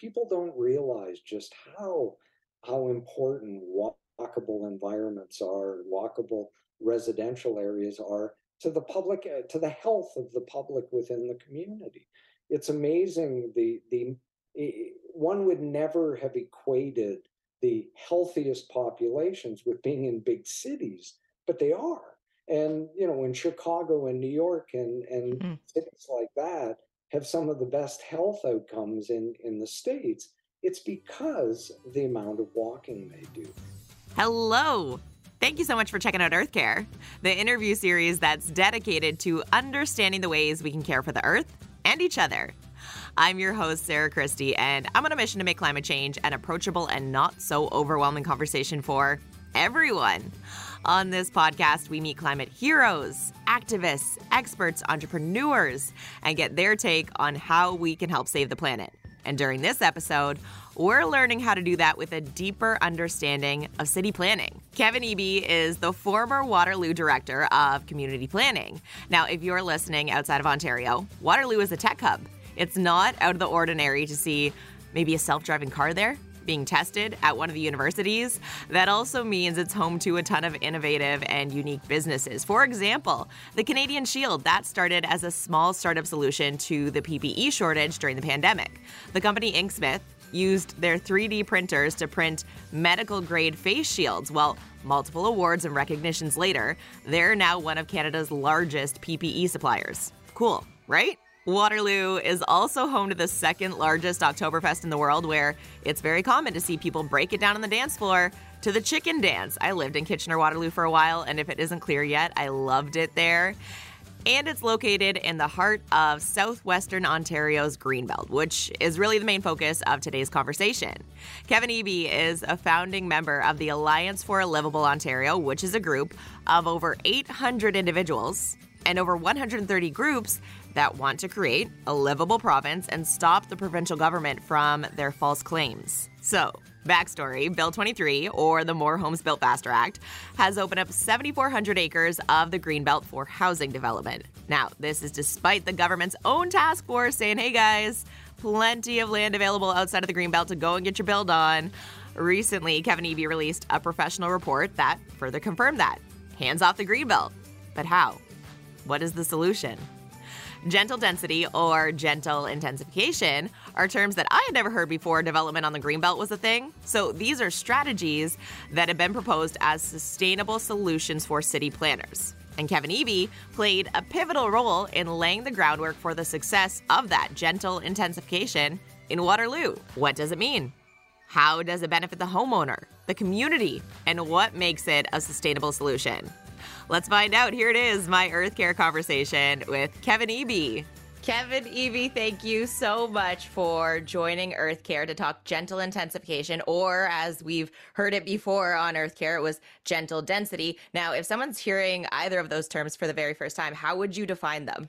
people don't realize just how how important walkable environments are, walkable residential areas are to the public, uh, to the health of the public within the community. It's amazing the the one would never have equated the healthiest populations with being in big cities, but they are. And you know, in Chicago and New York and and mm-hmm. cities like that have some of the best health outcomes in in the states. It's because the amount of walking they do. Hello. Thank you so much for checking out Earth Care, the interview series that's dedicated to understanding the ways we can care for the earth and each other. I'm your host, Sarah Christie, and I'm on a mission to make climate change an approachable and not so overwhelming conversation for everyone. On this podcast, we meet climate heroes, activists, experts, entrepreneurs, and get their take on how we can help save the planet. And during this episode, we're learning how to do that with a deeper understanding of city planning. Kevin Eby is the former Waterloo Director of Community Planning. Now, if you're listening outside of Ontario, Waterloo is a tech hub. It's not out of the ordinary to see maybe a self driving car there being tested at one of the universities. That also means it's home to a ton of innovative and unique businesses. For example, the Canadian Shield, that started as a small startup solution to the PPE shortage during the pandemic. The company Inksmith used their 3D printers to print medical grade face shields. Well, multiple awards and recognitions later, they're now one of Canada's largest PPE suppliers. Cool, right? Waterloo is also home to the second largest Oktoberfest in the world, where it's very common to see people break it down on the dance floor to the chicken dance. I lived in Kitchener Waterloo for a while, and if it isn't clear yet, I loved it there and it's located in the heart of southwestern Ontario's Greenbelt, which is really the main focus of today's conversation. Kevin Eby is a founding member of the Alliance for a Liveable Ontario, which is a group of over 800 individuals and over 130 groups that want to create a livable province and stop the provincial government from their false claims. So, Backstory Bill 23, or the More Homes Built Faster Act, has opened up 7,400 acres of the Greenbelt for housing development. Now, this is despite the government's own task force saying, hey guys, plenty of land available outside of the Greenbelt to go and get your build on. Recently, Kevin Eby released a professional report that further confirmed that. Hands off the Greenbelt. But how? What is the solution? Gentle density or gentle intensification are terms that I had never heard before development on the Greenbelt was a thing. So these are strategies that have been proposed as sustainable solutions for city planners. And Kevin Eby played a pivotal role in laying the groundwork for the success of that gentle intensification in Waterloo. What does it mean? How does it benefit the homeowner, the community, and what makes it a sustainable solution? Let's find out. Here it is my Earth Care conversation with Kevin Eby. Kevin Eby, thank you so much for joining Earth Care to talk gentle intensification, or as we've heard it before on Earth Care, it was gentle density. Now, if someone's hearing either of those terms for the very first time, how would you define them?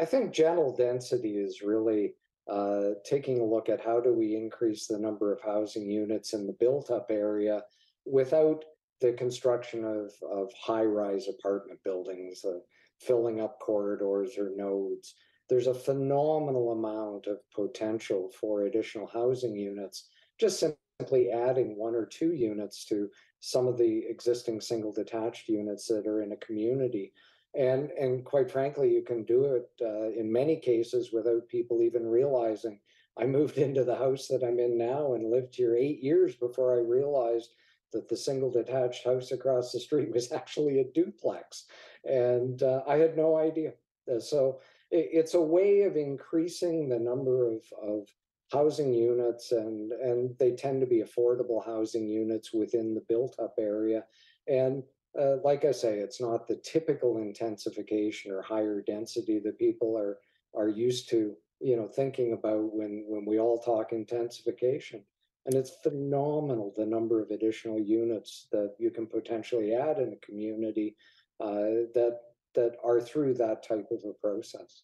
I think gentle density is really uh, taking a look at how do we increase the number of housing units in the built up area without the construction of, of high rise apartment buildings, uh, filling up corridors or nodes. There's a phenomenal amount of potential for additional housing units, just simply adding one or two units to some of the existing single detached units that are in a community. And, and quite frankly, you can do it uh, in many cases without people even realizing. I moved into the house that I'm in now and lived here eight years before I realized that the single detached house across the street was actually a duplex. And uh, I had no idea. Uh, so it, it's a way of increasing the number of, of housing units, and, and they tend to be affordable housing units within the built up area. And uh, like I say, it's not the typical intensification or higher density that people are are used to, you know, thinking about when when we all talk intensification. And it's phenomenal the number of additional units that you can potentially add in a community uh, that that are through that type of a process.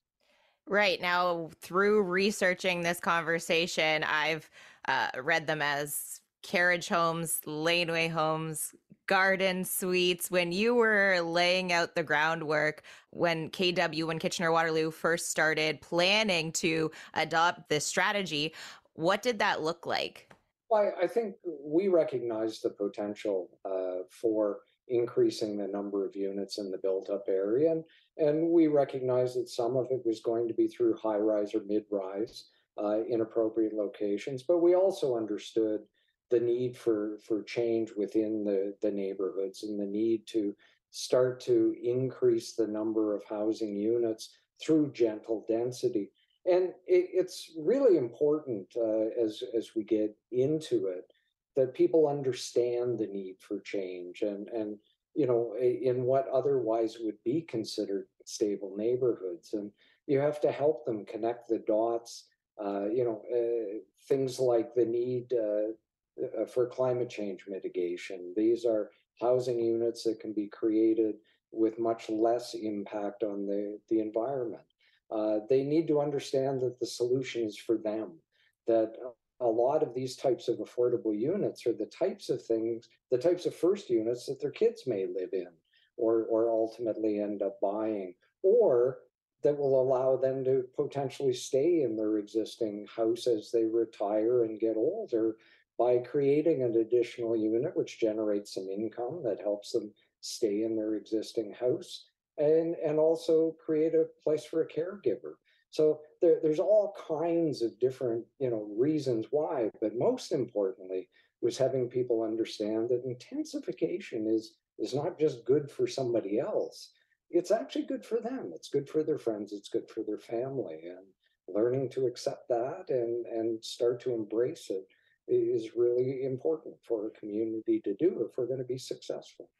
Right now, through researching this conversation, I've uh, read them as carriage homes, laneway homes, garden suites. When you were laying out the groundwork, when KW, when Kitchener Waterloo first started planning to adopt this strategy, what did that look like? Well, I think we recognize the potential uh, for increasing the number of units in the built up area. And, and we recognize that some of it was going to be through high rise or mid rise uh, in appropriate locations. But we also understood the need for, for change within the, the neighborhoods and the need to start to increase the number of housing units through gentle density. And it, it's really important uh, as, as we get into it that people understand the need for change and, and you know, in what otherwise would be considered stable neighborhoods. And you have to help them connect the dots. Uh, you know, uh, things like the need uh, uh, for climate change mitigation. These are housing units that can be created with much less impact on the, the environment. Uh, they need to understand that the solution is for them, that a lot of these types of affordable units are the types of things, the types of first units that their kids may live in or, or ultimately end up buying, or that will allow them to potentially stay in their existing house as they retire and get older by creating an additional unit which generates some income that helps them stay in their existing house and and also create a place for a caregiver. So there, there's all kinds of different you know reasons why but most importantly was having people understand that intensification is is not just good for somebody else. It's actually good for them. It's good for their friends. It's good for their family. And learning to accept that and and start to embrace it is really important for a community to do if we're going to be successful.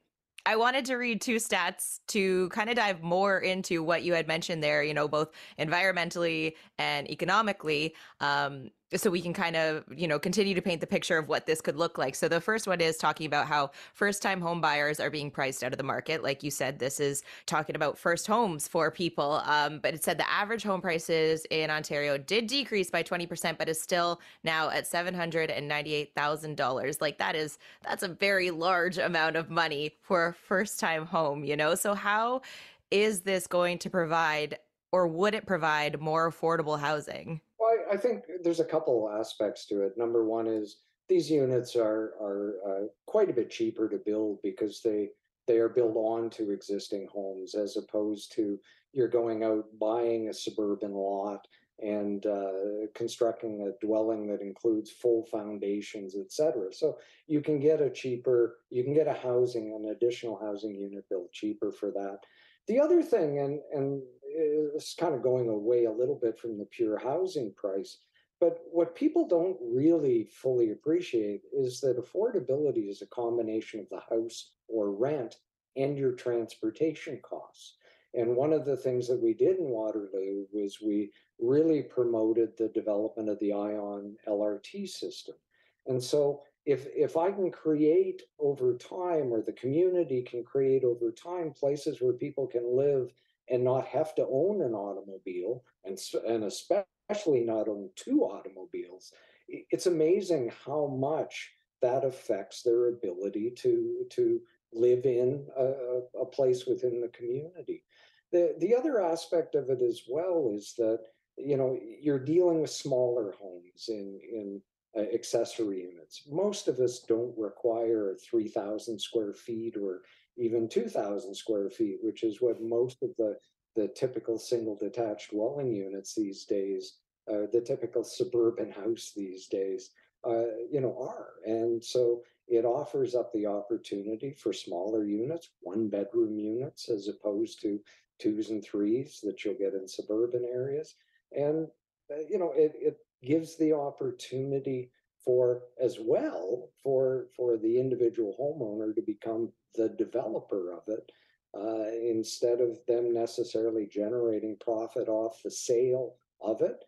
I wanted to read two stats to kind of dive more into what you had mentioned there, you know, both environmentally and economically. Um, so we can kind of you know continue to paint the picture of what this could look like. So the first one is talking about how first time home buyers are being priced out of the market. Like you said this is talking about first homes for people um, but it said the average home prices in ontario did decrease by 20% but is still now at $798000 like that is that's a very large amount of money for a first time home you know? So how is this going to provide or would it provide more affordable housing well, I, think there's a couple aspects to it. Number one is these units are are uh, quite a bit cheaper to build because they they are built onto existing homes as opposed to you're going out buying a suburban lot and uh, constructing a dwelling that includes full foundations, et cetera. So you can get a cheaper, you can get a housing, an additional housing unit built cheaper for that. The other thing, and and is kind of going away a little bit from the pure housing price. But what people don't really fully appreciate is that affordability is a combination of the house or rent and your transportation costs. And one of the things that we did in Waterloo was we really promoted the development of the ION LRT system. And so if if I can create over time or the community can create over time places where people can live and not have to own an automobile and, and especially not own two automobiles, it's amazing how much that affects their ability to, to live in a, a place within the community. The, the other aspect of it as well is that you know you're dealing with smaller homes in in uh, accessory units. Most of us don't require 3,000 square feet or even 2,000 square feet, which is what most of the, the typical single detached dwelling units these days, uh, the typical suburban house these days, uh, you know, are. And so it offers up the opportunity for smaller units, one bedroom units, as opposed to twos and threes that you'll get in suburban areas. And, uh, you know, it, it gives the opportunity for as well for for the individual homeowner to become the developer of it uh, instead of them necessarily generating profit off the sale of it.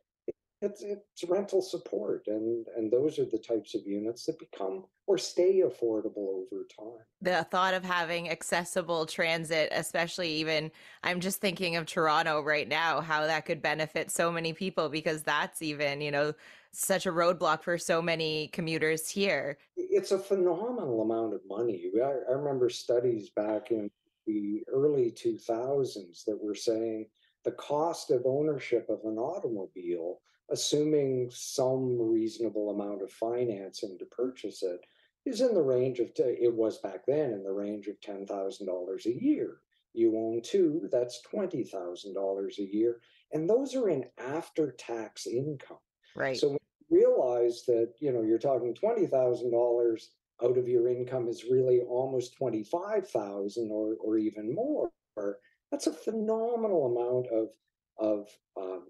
It's it's rental support and and those are the types of units that become or stay affordable over time. The thought of having accessible transit especially even i'm just thinking of toronto right now how that could benefit so many people because that's even you know such a roadblock for so many commuters here. It's a phenomenal amount of money. I, I remember studies back in the early 2000s that were saying the cost of ownership of an automobile, assuming some reasonable amount of financing to purchase it, is in the range of, it was back then in the range of $10,000 a year. You own two, that's $20,000 a year. And those are in after tax income. Right. So when you realize that, you know, you're talking $20,000 out of your income is really almost 25,000 or, or even more, that's a phenomenal amount of, of um,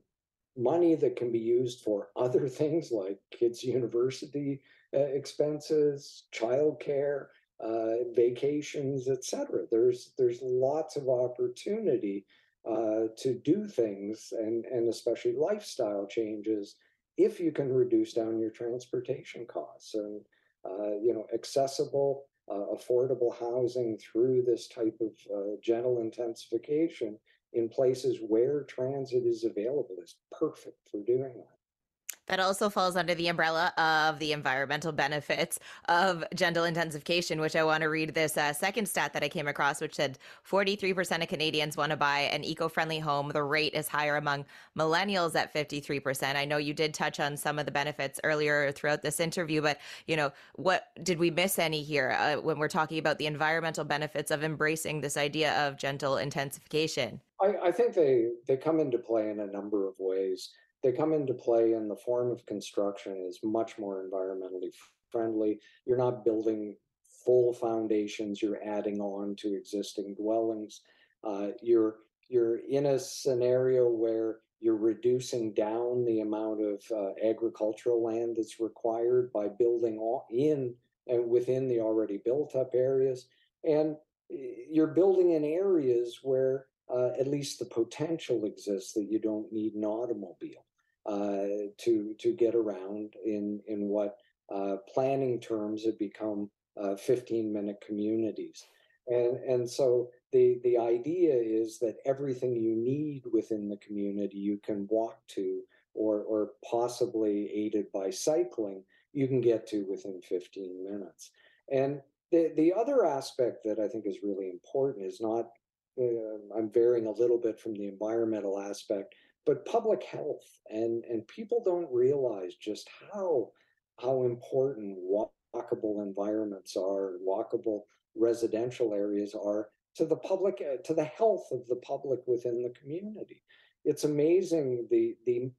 money that can be used for other things like kids' university uh, expenses, childcare, uh, vacations, etc. There's there's lots of opportunity uh, to do things and and especially lifestyle changes if you can reduce down your transportation costs and uh, you know accessible uh, affordable housing through this type of uh, gentle intensification in places where transit is available is perfect for doing that. That also falls under the umbrella of the environmental benefits of gentle intensification, which I want to read this uh, second stat that I came across, which said 43% of Canadians want to buy an eco friendly home. The rate is higher among millennials at 53%. I know you did touch on some of the benefits earlier throughout this interview, but, you know, what did we miss any here uh, when we're talking about the environmental benefits of embracing this idea of gentle intensification? I, I think they, they come into play in a number of ways they come into play in the form of construction is much more environmentally friendly. You're not building full foundations, you're adding on to existing dwellings. Uh, you're you're in a scenario where you're reducing down the amount of uh, agricultural land that's required by building in and within the already built up areas and you're building in areas where uh, at least the potential exists that you don't need an automobile uh, to to get around in in what uh, planning terms have become uh, 15 minute communities. And and so the the idea is that everything you need within the community you can walk to or or possibly aided by cycling you can get to within 15 minutes. And the the other aspect that i think is really important is not uh, i'm varying a little bit from the environmental aspect but public health and and people don't realize just how how important walkable environments are walkable residential areas are to the public uh, to the health of the public within the community it's amazing the the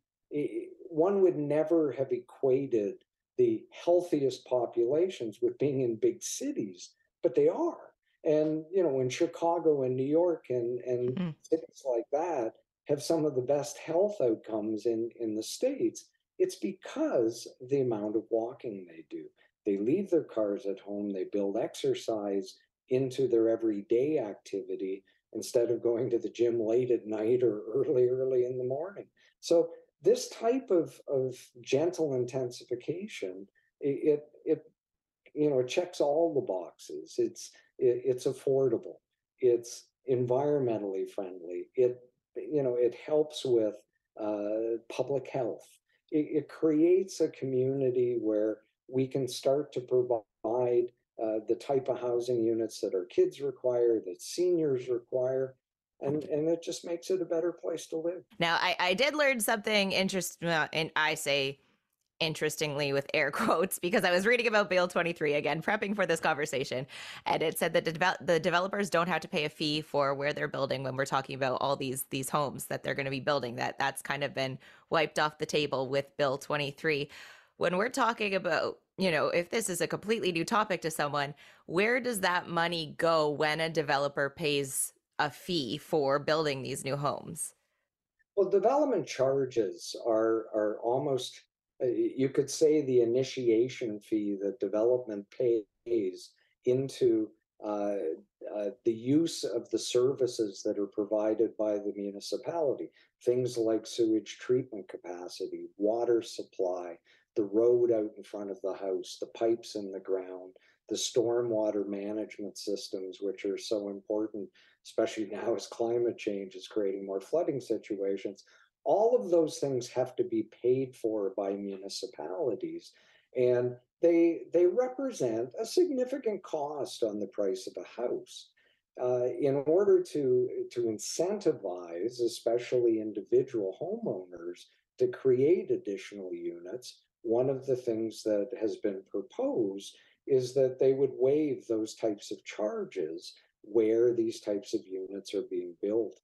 one would never have equated the healthiest populations with being in big cities but they are and you know in chicago and new york and and mm. cities like that have some of the best health outcomes in, in the States, it's because the amount of walking they do. They leave their cars at home, they build exercise into their everyday activity instead of going to the gym late at night or early, early in the morning. So this type of, of gentle intensification, it, it, you know, it checks all the boxes. It's, it, it's affordable. It's environmentally friendly. It you know, it helps with uh, public health. It, it, creates a community where we can start to provide uh, the type of housing units that our kids require, that seniors require, and and it just makes it a better place to live. Now, I, I did learn something interesting, and I say interestingly with air quotes because I was reading about Bill 23 again, prepping for this conversation, and it said that the, the developers don't have to pay a fee for where they're building when we're talking about all these these homes that they're going to be building. That that's kind of been wiped off the table with Bill 23. When we're talking about you know, if this is a completely new topic to someone, where does that money go when a developer pays a fee for building these new homes? Well, development charges are are almost you could say the initiation fee that development pays into uh, uh, the use of the services that are provided by the municipality, things like sewage treatment capacity, water supply, the road out in front of the house, the pipes in the ground, the stormwater management systems, which are so important, especially now as climate change is creating more flooding situations all of those things have to be paid for by municipalities. And they, they represent a significant cost on the price of a house. Uh, in order to, to incentivize, especially individual homeowners, to create additional units, one of the things that has been proposed is that they would waive those types of charges where these types of units are being built.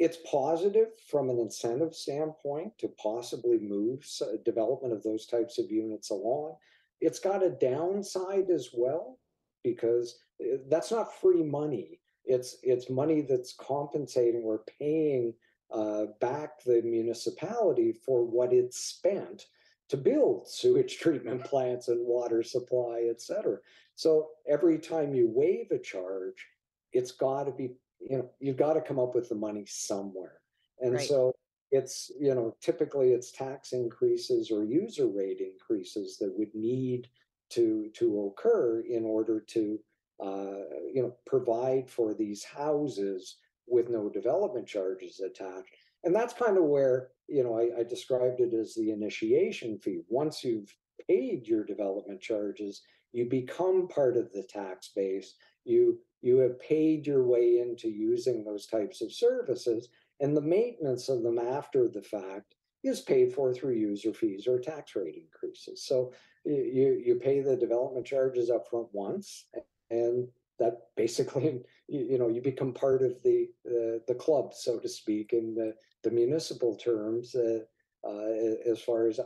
It's positive from an incentive standpoint to possibly move development of those types of units along. It's got a downside as well because eh, that's not free money. It's it's money that's compensating. We're paying uh, back the municipality for what it's spent to build sewage treatment plants and water supply, et cetera. So every time you waive a charge, it's got to be, you know, you've got to come up with the money somewhere. And right. so it's, you know, typically it's tax increases or user rate increases that would need to to occur in order to uh, you know provide for these houses with no development charges attached. And that's kind of where, you know, I, I described it as the initiation fee. Once you've paid your development charges, you become part of the tax base. You you have paid your way into using those types of services, and the maintenance of them after the fact is paid for through user fees or tax rate increases. So you you pay the development charges up front once, and that basically you, know you become part of the uh, the club so to speak in the, the municipal terms uh, uh, as far as uh,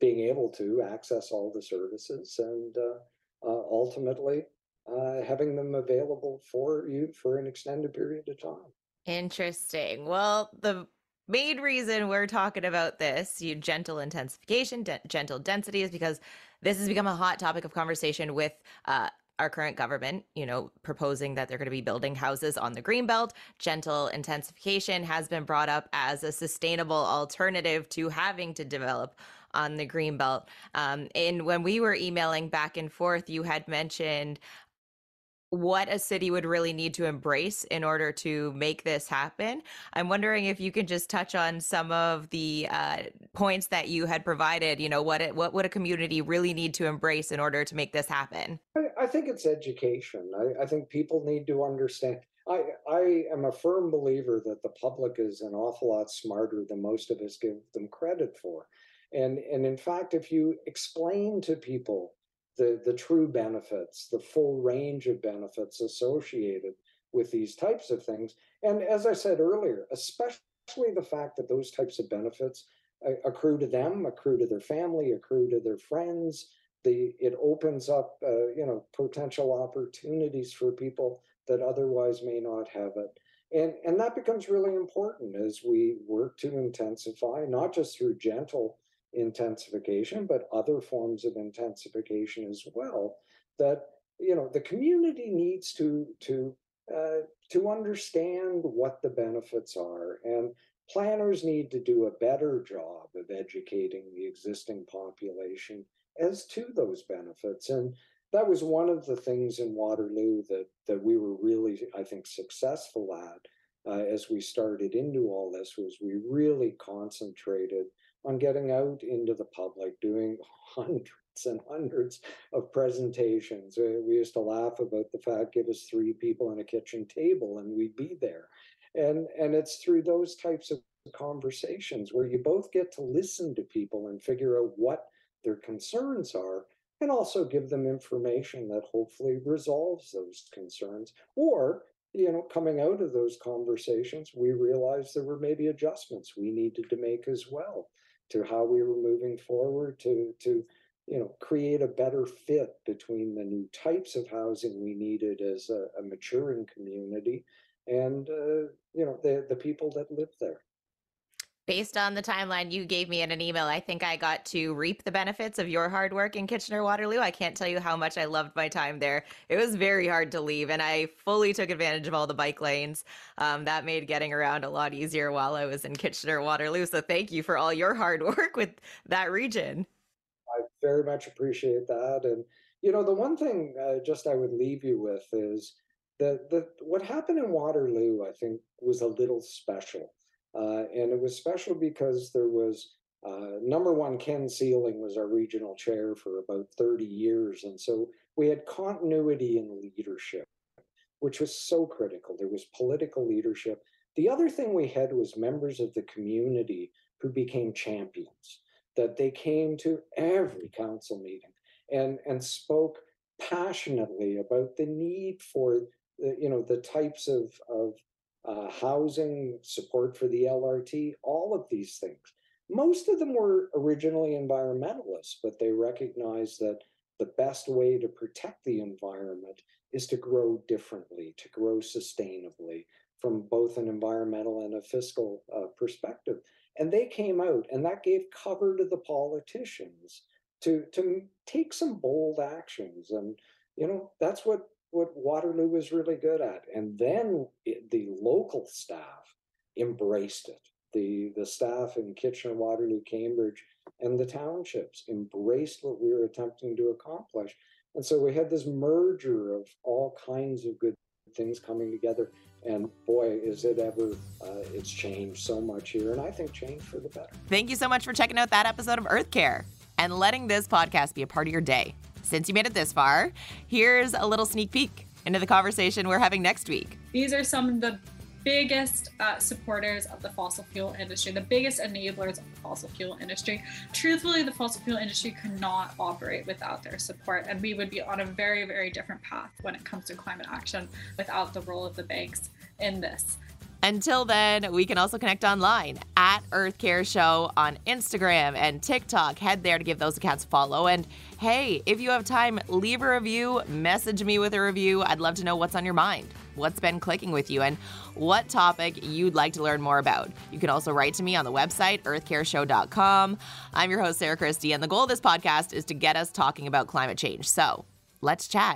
being able to access all the services and uh, uh, having them available for you for an extended period of time interesting well the main reason we're talking about this you gentle intensification de- gentle density is because this has become a hot topic of conversation with uh, our current government, you know, proposing that they're going to be building houses on the greenbelt. Gentle intensification has been brought up as a sustainable alternative to having to develop on the greenbelt. Um, and when we were emailing back and forth, you had mentioned what a city would really need to embrace in order to make this happen. I'm wondering if you can just touch on some of the uh, points that you had provided. You know, what it, what would a community really need to embrace in order to make this happen? I, I think it's education. I, I, think people need to understand. I, I am a firm believer that the public is an awful lot smarter than most of us give them credit for. And, and in fact, if you explain to people the, the true benefits, the full range of benefits associated with these types of things. And as I said earlier, especially the fact that those types of benefits accrue to them, accrue to their family, accrue to their friends. The, it opens up, uh, you know, potential opportunities for people that otherwise may not have it. And, and that becomes really important as we work to intensify, not just through gentle intensification, but other forms of intensification as well. That you know the community needs to to uh, to understand what the benefits are, and planners need to do a better job of educating the existing population as to those benefits. And that was one of the things in Waterloo that that we were really, I think, successful at. Uh, as we started into all this was we really concentrated on getting out into the public, doing hundreds and hundreds of presentations. We used to laugh about the fact, give us three people and a kitchen table and we'd be there. And, and it's through those types of conversations where you both get to listen to people and figure out what their concerns are and also give them information that hopefully resolves those concerns or you know coming out of those conversations we realized there were maybe adjustments we needed to make as well to how we were moving forward to to you know create a better fit between the new types of housing we needed as a, a maturing community and uh, you know the the people that live there based on the timeline you gave me in an email, I think I got to reap the benefits of your hard work in Kitchener Waterloo. I can't tell you how much I loved my time there. It was very hard to leave, and I fully took advantage of all the bike lanes. Um, that made getting around a lot easier while I was in Kitchener Waterloo. So thank you for all your hard work with that region. I very much appreciate that. And, you know, the one thing uh, just I would leave you with is that the, what happened in Waterloo, I think, was a little special Uh, and it was special because there was uh, number one, Ken Seiling was our regional chair for about 30 years. And so we had continuity in leadership, which was so critical. There was political leadership. The other thing we had was members of the community who became champions, that they came to every council meeting and, and spoke passionately about the need for the, you know the types of, of uh, housing support for the LRT, all of these things. Most of them were originally environmentalists, but they recognized that the best way to protect the environment is to grow differently, to grow sustainably from both an environmental and a fiscal uh, perspective. And they came out, and that gave cover to the politicians to to take some bold actions. And you know that's what what Waterloo was really good at. And then it, the local staff embraced it the, the staff in Kitchener, Waterloo, Cambridge, and the townships embraced what we were attempting to accomplish. And so we had this merger of all kinds of good things coming together. And boy, is it ever, uh, it's changed so much here. And I think changed for the better. Thank you so much for checking out that episode of Earth Care and letting this podcast be a part of your day. Since you made it this far, here's a little sneak peek into the conversation we're having next week. These are some of the biggest uh, supporters of the fossil fuel industry, the biggest enablers of the fossil fuel industry. Truthfully, the fossil fuel industry could not operate without their support, and we would be on a very, very different path when it comes to climate action without the role of the banks in this. Until then, we can also connect online at Earth Care Show on Instagram and TikTok. Head there to give those accounts a follow. And hey, if you have time, leave a review, message me with a review. I'd love to know what's on your mind, what's been clicking with you, and what topic you'd like to learn more about. You can also write to me on the website, earthcareshow.com. I'm your host, Sarah Christie, and the goal of this podcast is to get us talking about climate change. So let's chat.